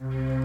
Thank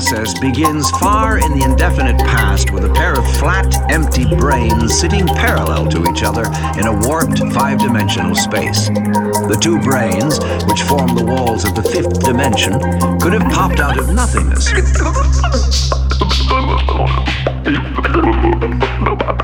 process begins far in the indefinite past with a pair of flat, empty branes sitting parallel to each other in a warped five dimensional space. The two branes, which form the walls of the fifth dimension, could have popped out of nothingness.